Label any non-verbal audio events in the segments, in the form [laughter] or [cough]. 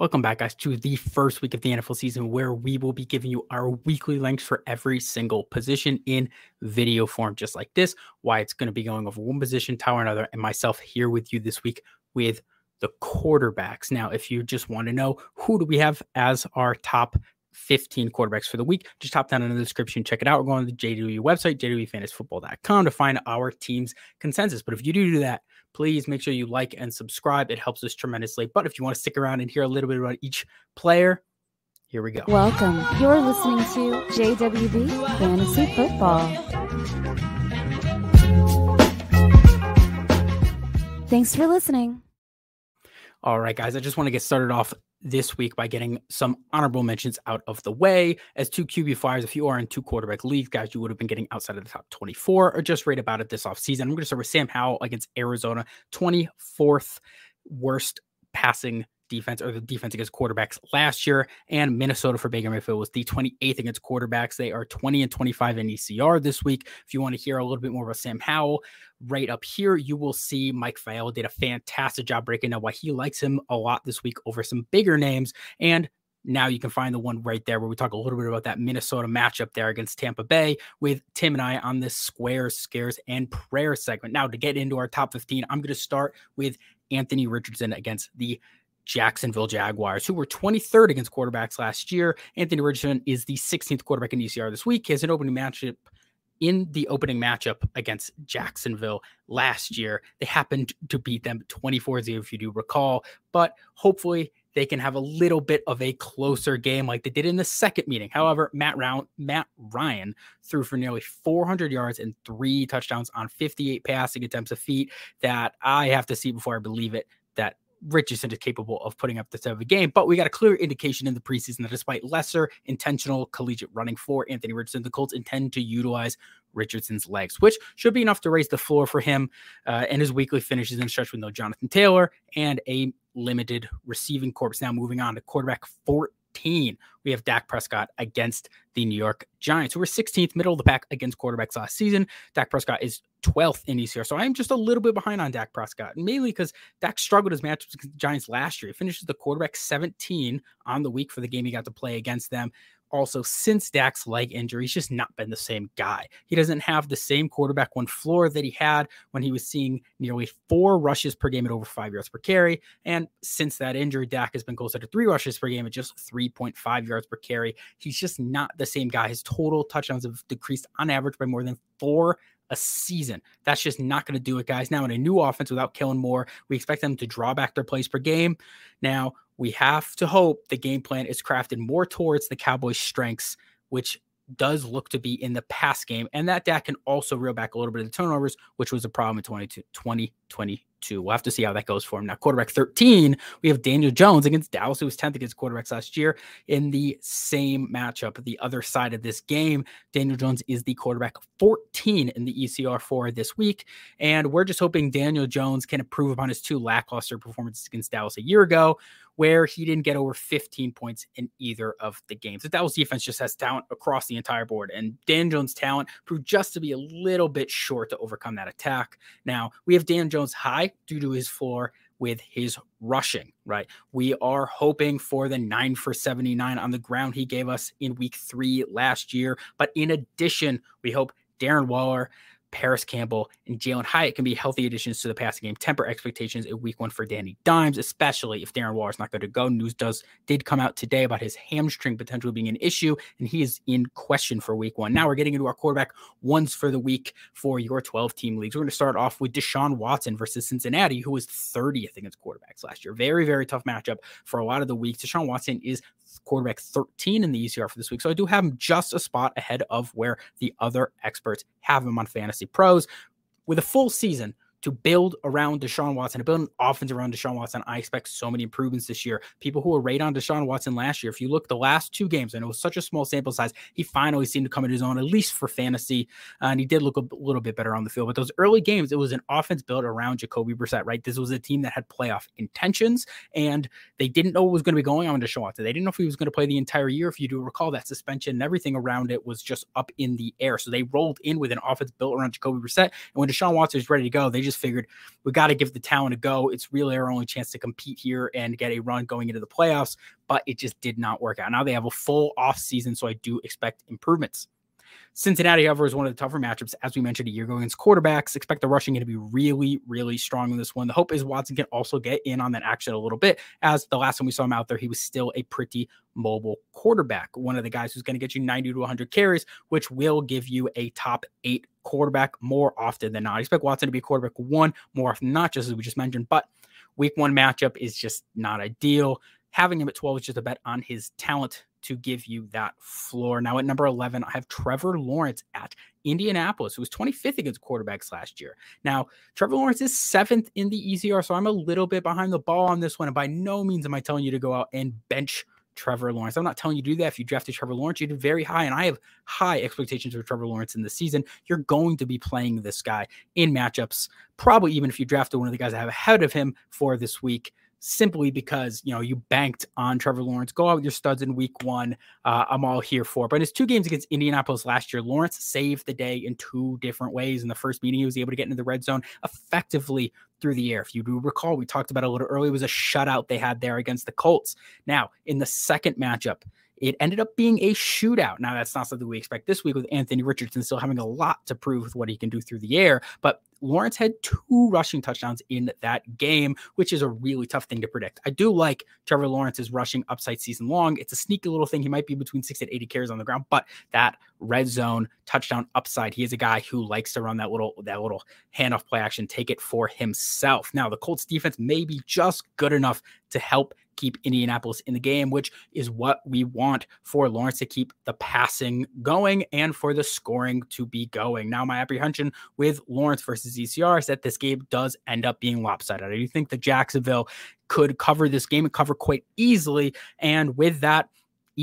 Welcome back, guys, to the first week of the NFL season where we will be giving you our weekly links for every single position in video form, just like this. Why it's going to be going over one position, Tyler another, and myself here with you this week with the quarterbacks. Now, if you just want to know who do we have as our top 15 quarterbacks for the week. Just top down in the description, check it out. We're going to the JWB website, jwbfantasyfootball.com to find our team's consensus. But if you do do that, please make sure you like and subscribe. It helps us tremendously. But if you want to stick around and hear a little bit about each player, here we go. Welcome. You're listening to JWB Fantasy Football. Thanks for listening. All right, guys, I just want to get started off this week by getting some honorable mentions out of the way. As two QB flyers, if you are in two quarterback leagues, guys, you would have been getting outside of the top 24 or just right about it this offseason. I'm going to start with Sam Howell against Arizona, 24th worst passing defense or the defense against quarterbacks last year. And Minnesota for Baker Mayfield was the 28th against quarterbacks. They are 20 and 25 in ECR this week. If you want to hear a little bit more about Sam Howell, right up here, you will see Mike Fael did a fantastic job breaking down why he likes him a lot this week over some bigger names. And now you can find the one right there where we talk a little bit about that Minnesota matchup there against Tampa Bay with Tim and I on this squares, scares, and prayer segment. Now, to get into our top 15, I'm going to start with Anthony Richardson against the Jacksonville Jaguars, who were 23rd against quarterbacks last year. Anthony Richardson is the 16th quarterback in ECR this week. He has an opening matchup in the opening matchup against Jacksonville last year. They happened to beat them 24 0, if you do recall, but hopefully they can have a little bit of a closer game like they did in the second meeting. However, Matt, Round, Matt Ryan threw for nearly 400 yards and three touchdowns on 58 passing attempts, a feat that I have to see before I believe it. That Richardson is capable of putting up this type of game. But we got a clear indication in the preseason that despite lesser intentional collegiate running for Anthony Richardson, the Colts intend to utilize Richardson's legs, which should be enough to raise the floor for him uh, and his weekly finishes in stretch with no Jonathan Taylor and a limited receiving corps. Now moving on to quarterback 14 we have Dak Prescott against the New York Giants, who were 16th, middle of the pack against quarterbacks last season. Dak Prescott is 12th in ECR. So I'm just a little bit behind on Dak Prescott, mainly because Dak struggled his matchups against the Giants last year. He finishes the quarterback 17 on the week for the game he got to play against them also since Dak's leg injury, he's just not been the same guy. He doesn't have the same quarterback one floor that he had when he was seeing nearly four rushes per game at over five yards per carry. And since that injury, Dak has been closer to three rushes per game at just 3.5 yards per carry. He's just not the same guy. His total touchdowns have decreased on average by more than four a season. That's just not going to do it, guys. Now, in a new offense without Kellen Moore, we expect them to draw back their plays per game. Now, we have to hope the game plan is crafted more towards the Cowboys' strengths, which does look to be in the pass game, and that Dak can also reel back a little bit of the turnovers, which was a problem in 2020 two. We'll have to see how that goes for him. Now, quarterback 13, we have Daniel Jones against Dallas, who was 10th against quarterbacks last year in the same matchup. The other side of this game, Daniel Jones is the quarterback 14 in the ECR for this week. And we're just hoping Daniel Jones can improve upon his two lackluster performances against Dallas a year ago, where he didn't get over 15 points in either of the games. The Dallas defense just has talent across the entire board, and Dan Jones' talent proved just to be a little bit short to overcome that attack. Now, we have Dan Jones high due to his floor with his rushing, right? We are hoping for the nine for 79 on the ground he gave us in week three last year. But in addition, we hope Darren Waller Parris Campbell and Jalin Hyatt can be healthy additions to the passing game. Temper expectations in week one for Danny Dimes, especially if Darren Waller is not going to go. News does did come out today about his hamstring potentially being an issue, and he is in question for week one. Now we're getting into our quarterback ones for the week for your 12 team leagues. We're going to start off with Deshaun Watson versus Cincinnati, who was 30th against quarterbacks last year. Very, very tough matchup for a lot of the weeks. Deshaun Watson is quarterback 13 in the ECR for this week. So I do have him just a spot ahead of where the other experts have him on Fantasy Pros. With a full season, to build around Deshaun Watson, to build an offense around Deshaun Watson. I expect so many improvements this year. People who were right on Deshaun Watson last year, if you look the last two games, and it was such a small sample size, he finally seemed to come into his own, at least for fantasy. Uh, and he did look a little bit better on the field. But those early games, it was an offense built around Jacoby Brissett, right? This was a team that had playoff intentions, and they didn't know what was going to be going on with Deshaun Watson. They didn't know if he was going to play the entire year. If you do recall, that suspension and everything around it was just up in the air. So they rolled in with an offense built around Jacoby Brissett. And when Deshaun Watson was ready to go, they just just figured we got to give the talent a go. It's really our only chance to compete here and get a run going into the playoffs, but it just did not work out. Now they have a full off season, so I do expect improvements. Cincinnati, however, is one of the tougher matchups, as we mentioned a year ago against quarterbacks. Expect the rushing to be really, really strong in this one. The hope is Watson can also get in on that action a little bit, as the last time we saw him out there, he was still a pretty mobile quarterback. One of the guys who's going to get you 90 to 100 carries, which will give you a top eight quarterback more often than not. I expect Watson to be quarterback one more often, not just as we just mentioned, but week one matchup is just not ideal. Having him at 12 is just a bet on his talent to give you that floor. Now at number 11, I have Trevor Lawrence at Indianapolis, who was 25th against quarterbacks last year. Now, Trevor Lawrence is seventh in the ECR, so I'm a little bit behind the ball on this one. And by no means am I telling you to go out and bench Trevor Lawrence. I'm not telling you to do that. If you drafted Trevor Lawrence, you did very high, and I have high expectations for Trevor Lawrence in the season. You're going to be playing this guy in matchups, probably even if you drafted one of the guys I have ahead of him for this week simply because you know you banked on Trevor Lawrence. Go out with your studs in week one. Uh, I'm all here for. But in his two games against Indianapolis last year, Lawrence saved the day in two different ways. In the first meeting, he was able to get into the red zone effectively through the air. If you do recall, we talked about a little earlier, it was a shutout they had there against the Colts. Now, in the second matchup, it ended up being a shootout. Now, that's not something we expect this week with Anthony Richardson still having a lot to prove with what he can do through the air. But Lawrence had two rushing touchdowns in that game, which is a really tough thing to predict. I do like Trevor Lawrence's rushing upside season long. It's a sneaky little thing. He might be between six and 80 carries on the ground, but that red zone touchdown upside, he is a guy who likes to run that little that little handoff play action, take it for himself. Now, the Colts defense may be just good enough to help keep Indianapolis in the game, which is what we want for Lawrence to keep the passing going and for the scoring to be going. Now, my apprehension with Lawrence versus ECR is that this game does end up being lopsided. I do think that Jacksonville could cover this game and cover quite easily. And with that,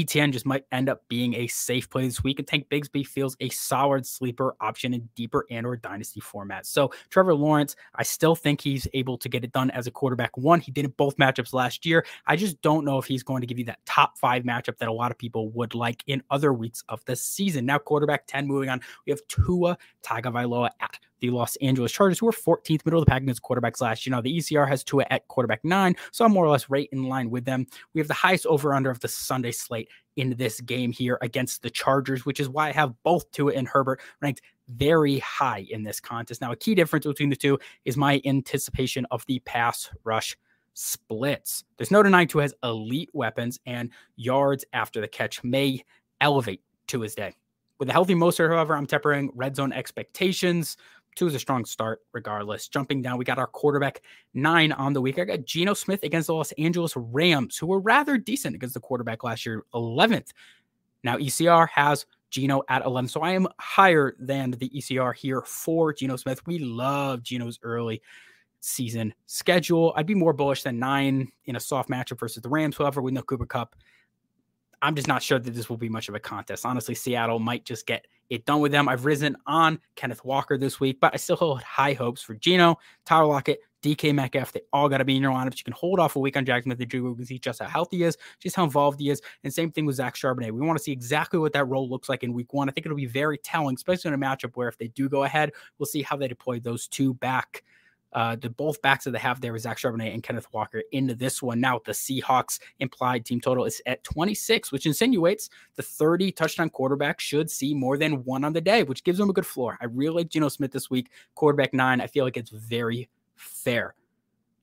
Etienne just might end up being a safe play this week, and Tank Bigsby feels a solid sleeper option in deeper and or dynasty formats. So Trevor Lawrence, I still think he's able to get it done as a quarterback. One, he did it both matchups last year. I just don't know if he's going to give you that top five matchup that a lot of people would like in other weeks of the season. Now, quarterback 10, moving on, we have Tua Tagovailoa at the Los Angeles Chargers, who were 14th, middle of the pack against quarterbacks last year. Now, the ECR has Tua at quarterback nine, so I'm more or less right in line with them. We have the highest over under of the Sunday slate in this game here against the Chargers, which is why I have both Tua and Herbert ranked very high in this contest. Now, a key difference between the two is my anticipation of the pass rush splits. There's no denying Tua has elite weapons and yards after the catch may elevate to his day. With a healthy Mostert, however, I'm tempering red zone expectations. Tua is a strong start, regardless. Jumping down, we got our quarterback nine on the week. I got Geno Smith against the Los Angeles Rams, who were rather decent against the quarterback last year, 11th. Now, ECR has Geno at 11. So I am higher than the ECR here for Geno Smith. We love Geno's early season schedule. I'd be more bullish than nine in a soft matchup versus the Rams, however, with no Cooper Kupp, I'm just not sure that this will be much of a contest. Honestly, Seattle might just get it done with them. I've risen on Kenneth Walker this week, but I still hold high hopes for Geno, Tyler Lockett, DK Metcalf. They all got to be in your lineups. You can hold off a week on Jackson Smith and Drew. Can see just how healthy he is, just how involved he is. And same thing with Zach Charbonnet. We want to see exactly what that role looks like in week one. I think it'll be very telling, especially in a matchup where if they do go ahead, we'll see how they deploy those two back uh, the both backs of the half there was Zach Charbonnet and Kenneth Walker into this one. Now, the Seahawks implied team total is at 26, which insinuates the 30 touchdown quarterback should see more than one on the day, which gives them a good floor. I really like Geno Smith this week, quarterback nine. I feel like it's very fair.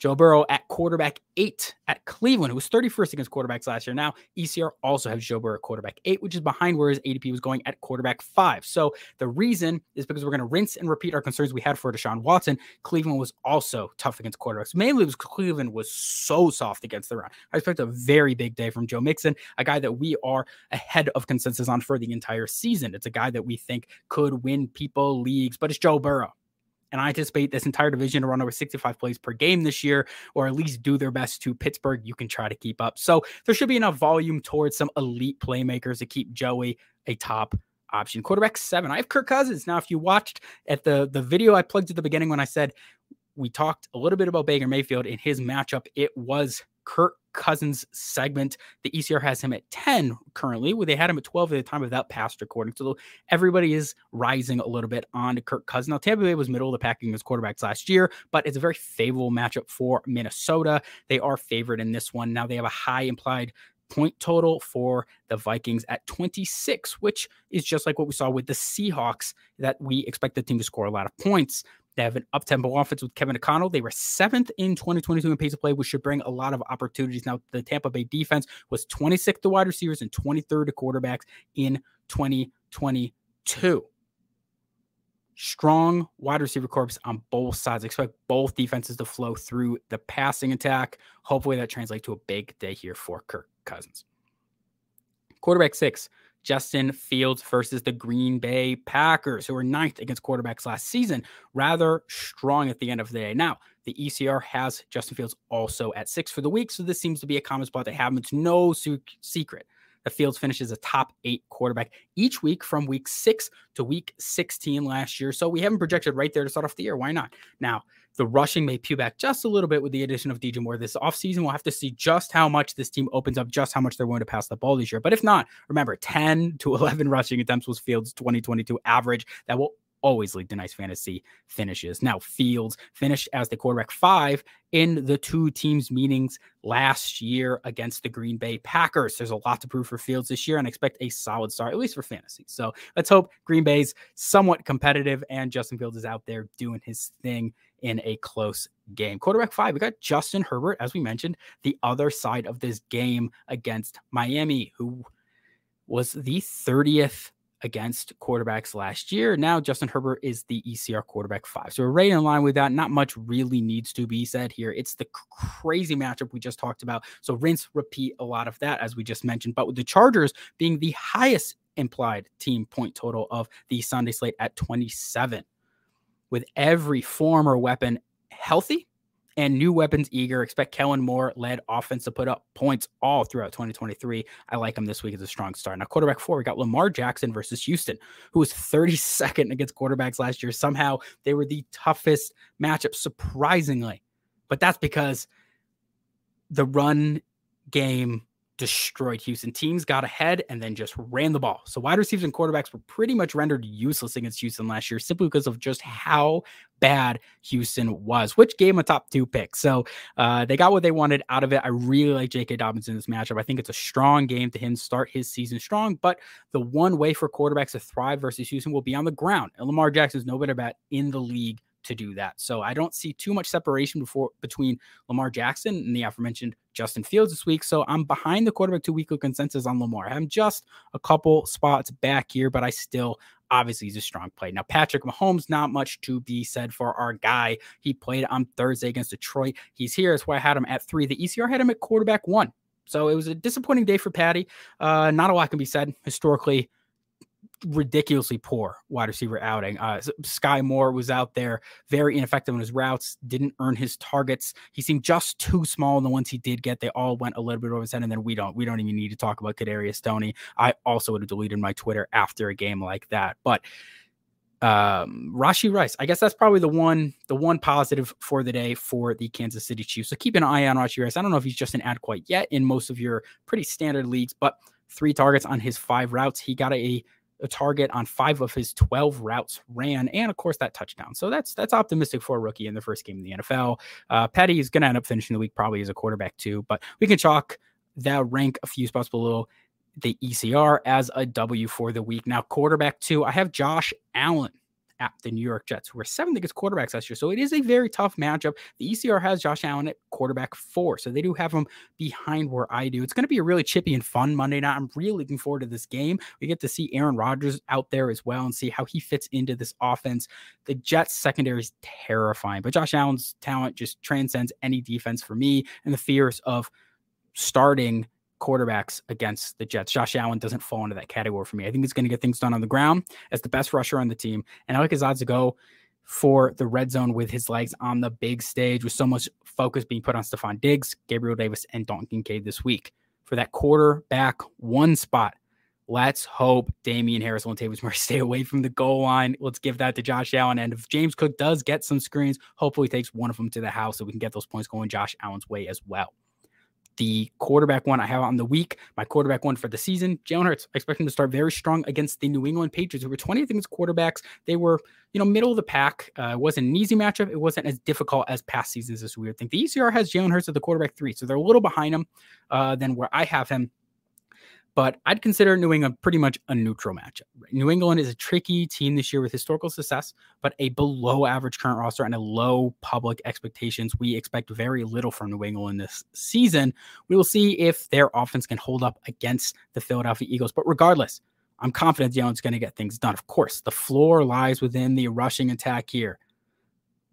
Joe Burrow at quarterback eight at Cleveland, who was 31st against quarterbacks last year. Now, ECR also has Joe Burrow at quarterback eight, which is behind where his ADP was going at quarterback five. So the reason is because we're going to rinse and repeat our concerns we had for Deshaun Watson. Cleveland was also tough against quarterbacks, mainly because Cleveland was so soft against the run. I expect a very big day from Joe Mixon, a guy that we are ahead of consensus on for the entire season. It's a guy that we think could win people leagues, but it's Joe Burrow. And I anticipate this entire division to run over 65 plays per game this year, or at least do their best to Pittsburgh. You can try to keep up. So there should be enough volume towards some elite playmakers to keep Joey a top option. Quarterback seven. I have Kirk Cousins. Now, if you watched at the, the video I plugged at the beginning when I said we talked a little bit about Baker Mayfield in his matchup, it was Kirk Cousins segment. The ECR has him at 10 currently, where they had him at 12 at the time of that past recording. So everybody is rising a little bit on Kirk Cousins. Now, Tampa Bay was middle of the pack against quarterbacks last year, but it's a very favorable matchup for Minnesota. They are favored in this one. Now they have a high implied point total for the Vikings at 26, which is just like what we saw with the Seahawks, that we expect the team to score a lot of points. They have an up tempo offense with Kevin O'Connell. They were seventh in 2022 in pace of play, which should bring a lot of opportunities. Now, the Tampa Bay defense was 26th to wide receivers and 23rd to quarterbacks in 2022. Strong wide receiver corps on both sides. Expect both defenses to flow through the passing attack. Hopefully, that translates to a big day here for Kirk Cousins. Quarterback six, Justin Fields versus the Green Bay Packers, who were ninth against quarterbacks last season. Rather strong at the end of the day. Now, the ECR has Justin Fields also at six for the week, so this seems to be a common spot they have. It's no secret that Fields finishes a top eight quarterback each week from week six to week 16 last year. So we haven't projected right there to start off the year. Why not? Now, the rushing may pew back just a little bit with the addition of DJ Moore this offseason. We'll have to see just how much this team opens up, just how much they're willing to pass the ball this year. But if not, remember 10 to [laughs] 11 rushing attempts was Fields' 2022 average. That will always lead to nice fantasy finishes. Now, Fields finished as the quarterback five in the two teams' meetings last year against the Green Bay Packers. There's a lot to prove for Fields this year and expect a solid start, at least for fantasy. So let's hope Green Bay's somewhat competitive and Justin Fields is out there doing his thing in a close game. Quarterback five, we got Justin Herbert, as we mentioned, the other side of this game against Miami, who was the 30th against quarterbacks last year. Now Justin Herbert is the ECR quarterback five. So we're right in line with that. Not much really needs to be said here. It's the crazy matchup we just talked about. So rinse, repeat a lot of that as we just mentioned. But with the Chargers being the highest implied team point total of the Sunday slate at 27, with every former weapon healthy and new weapons eager. Expect Kellen Moore led offense to put up points all throughout 2023. I like him this week as a strong start. Now, quarterback four, we got Lamar Jackson versus Houston, who was 32nd against quarterbacks last year. Somehow they were the toughest matchup, surprisingly. But that's because the run game destroyed Houston. Teams got ahead and then just ran the ball. So wide receivers and quarterbacks were pretty much rendered useless against Houston last year simply because of just how bad Houston was, which gave them a top two pick. So uh, they got what they wanted out of it. I really like J.K. Dobbins in this matchup. I think it's a strong game to him start his season strong. But the one way for quarterbacks to thrive versus Houston will be on the ground. And Lamar Jackson is no better bet in the league to do that. So I don't see too much separation before between Lamar Jackson and the aforementioned Justin Fields this week. So I'm behind the quarterback two weekly consensus on Lamar. I'm just a couple spots back here, but I still obviously he's a strong play. Now, Patrick Mahomes, not much to be said for our guy. He played on Thursday against Detroit. He's here. That's why I had him at three. The ECR had him at quarterback one. So it was a disappointing day for Patty. Uh, not a lot can be said historically ridiculously poor wide receiver outing. Uh, Skyy Moore was out there very ineffective in his routes, didn't earn his targets. He seemed just too small. And the ones he did get, they all went a little bit over his head. And then we don't, we don't even need to talk about Kadarius Toney. I also would have deleted my Twitter after a game like that. But um Rashee Rice. I guess that's probably the one the one positive for the day for the Kansas City Chiefs. So keep an eye on Rashee Rice. I don't know if he's just an ad quite yet in most of your pretty standard leagues, but three targets on his five routes. He got a a target on five of his 12 routes ran, and of course that touchdown. So that's that's optimistic for a rookie in the first game in the NFL. Uh, Petty is going to end up finishing the week probably as a quarterback too, but we can chalk that rank a few spots below the ECR as a W for the week. Now quarterback two, I have Josh Allen at the New York Jets, who were seventh against quarterbacks last year. So it is a very tough matchup. The ECR has Josh Allen at quarterback four. So they do have him behind where I do. It's going to be a really chippy and fun Monday night. I'm really looking forward to this game. We get to see Aaron Rodgers out there as well and see how he fits into this offense. The Jets secondary is terrifying, but Josh Allen's talent just transcends any defense for me and the fears of starting quarterbacks against the Jets. Josh Allen doesn't fall into that category for me. I think he's going to get things done on the ground as the best rusher on the team. And I like his odds to go for the red zone with his legs on the big stage with so much focus being put on Stefon Diggs, Gabriel Davis, and Dalton Kincaid this week. For that quarterback one spot, let's hope Damien Harris and Latavius Murray [laughs] stay away from the goal line. Let's give that to Josh Allen. And if James Cook does get some screens, hopefully takes one of them to the house so we can get those points going Josh Allen's way as well. The quarterback one I have on the week, my quarterback one for the season, Jalen Hurts. I expect him to start very strong against the New England Patriots, who were 20th against quarterbacks. They were, you know, middle of the pack. Uh, it wasn't an easy matchup. It wasn't as difficult as past seasons. This weird thing. The ECR has Jalen Hurts at the quarterback three, so they're a little behind him uh, than where I have him but I'd consider New England pretty much a neutral matchup. New England is a tricky team this year with historical success, but a below average current roster and a low public expectations. We expect very little from New England this season. We will see if their offense can hold up against the Philadelphia Eagles. But regardless, I'm confident Jalen's going to get things done. Of course, the floor lies within the rushing attack here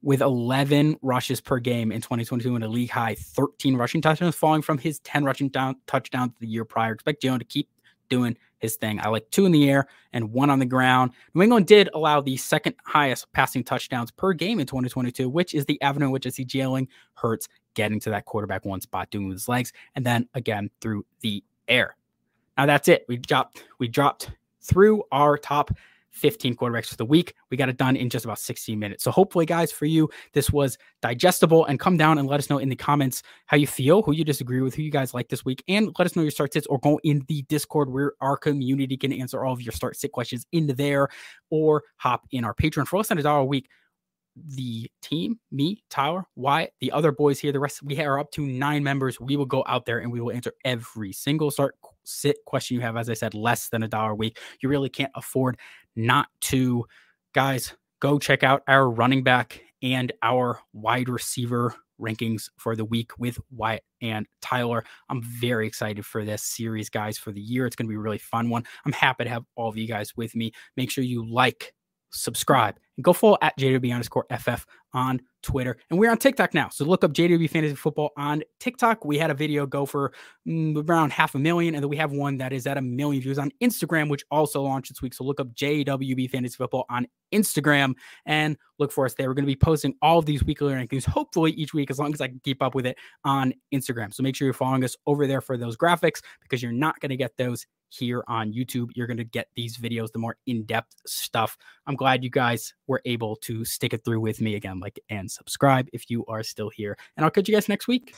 with 11 rushes per game in 2022 and a league high 13 rushing touchdowns, falling from his 10 rushing down touchdowns the year prior. Expect Jalen to keep doing his thing. I like two in the air and one on the ground. New England did allow the second highest passing touchdowns per game in 2022, which is the avenue in which I see Jalen Hurts getting to that quarterback one spot, doing with his legs, and then again through the air. Now that's it. We dropped we dropped through our top 15 quarterbacks for the week. We got it done in just about 16 minutes. So hopefully, guys, for you, this was digestible. And come down and let us know in the comments how you feel, who you disagree with, who you guys like this week, and let us know your start sits or go in the Discord where our community can answer all of your start sit questions into there, or hop in our Patreon for less than a dollar a week the team, me, Tyler, Wyatt, the other boys here, the rest, we are up to nine members. We will go out there and we will answer every single start sit question you have. As I said, less than a dollar a week. You really can't afford not to. Guys, go check out our running back and our wide receiver rankings for the week with Wyatt and Tyler. I'm very excited for this series, guys, for the year. It's going to be a really fun one. I'm happy to have all of you guys with me. Make sure you like, subscribe, and go follow at JWB underscore FF on Twitter. And we're on TikTok now. So look up JWB Fantasy Football on TikTok. We had a video go for mm, around half a million. And then we have one that is at a million views on Instagram, which also launched this week. So look up JWB Fantasy Football on Instagram and look for us there. We're going to be posting all of these weekly rankings, hopefully each week, as long as I can keep up with it on Instagram. So make sure you're following us over there for those graphics because you're not going to get those here on YouTube. You're going to get these videos, the more in depth stuff. I'm glad you guys were able to stick it through with me again. Like and subscribe if you are still here. And I'll catch you guys next week.